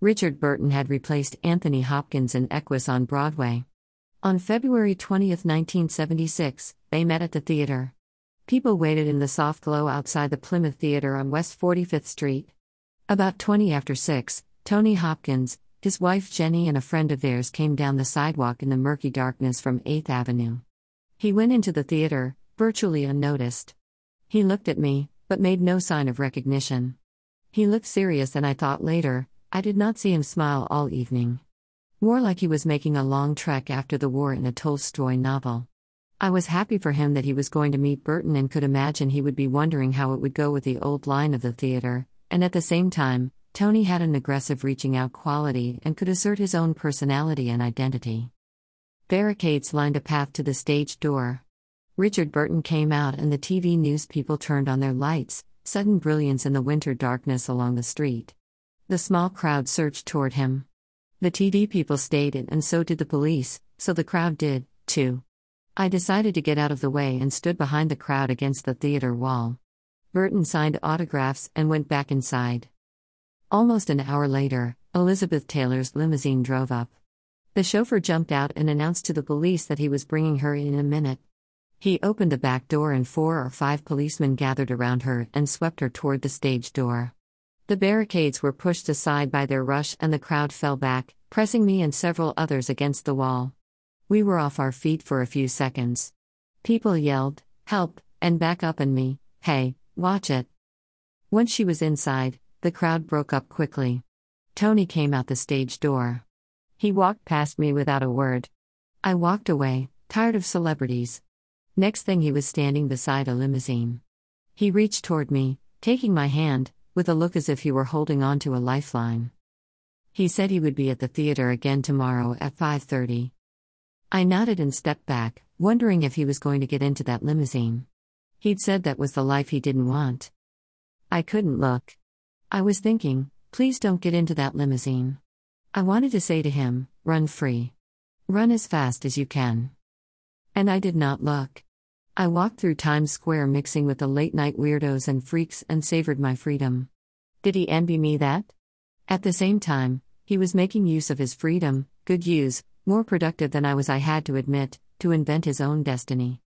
Richard Burton had replaced Anthony Hopkins in Equus on Broadway. On February 20, 1976, they met at the theater. People waited in the soft glow outside the Plymouth Theater on West 45th Street. About 20 after 6, Tony Hopkins, his wife Jenny, and a friend of theirs came down the sidewalk in the murky darkness from 8th Avenue. He went into the theater, virtually unnoticed. He looked at me, but made no sign of recognition. He looked serious, and I thought later, I did not see him smile all evening. More like he was making a long trek after the war in a Tolstoy novel. I was happy for him that he was going to meet Burton and could imagine he would be wondering how it would go with the old line of the theater, and at the same time, Tony had an aggressive reaching out quality and could assert his own personality and identity. Barricades lined a path to the stage door. Richard Burton came out and the TV news people turned on their lights, sudden brilliance in the winter darkness along the street. The small crowd surged toward him. The TV people stayed in, and so did the police, so the crowd did, too. I decided to get out of the way and stood behind the crowd against the theater wall. Burton signed autographs and went back inside. Almost an hour later, Elizabeth Taylor's limousine drove up. The chauffeur jumped out and announced to the police that he was bringing her in a minute. He opened the back door, and four or five policemen gathered around her and swept her toward the stage door. The barricades were pushed aside by their rush, and the crowd fell back, pressing me and several others against the wall. We were off our feet for a few seconds. People yelled, Help, and back up, and me, Hey, watch it. Once she was inside, the crowd broke up quickly. Tony came out the stage door. He walked past me without a word. I walked away, tired of celebrities. Next thing, he was standing beside a limousine. He reached toward me, taking my hand, with a look as if he were holding on to a lifeline. He said he would be at the theater again tomorrow at 5:30. I nodded and stepped back, wondering if he was going to get into that limousine. He'd said that was the life he didn't want. I couldn't look. I was thinking, please don't get into that limousine. I wanted to say to him, run free. Run as fast as you can. And I did not look. I walked through Times Square mixing with the late night weirdos and freaks and savored my freedom. Did he envy me that? At the same time, he was making use of his freedom, good use, more productive than I was, I had to admit, to invent his own destiny.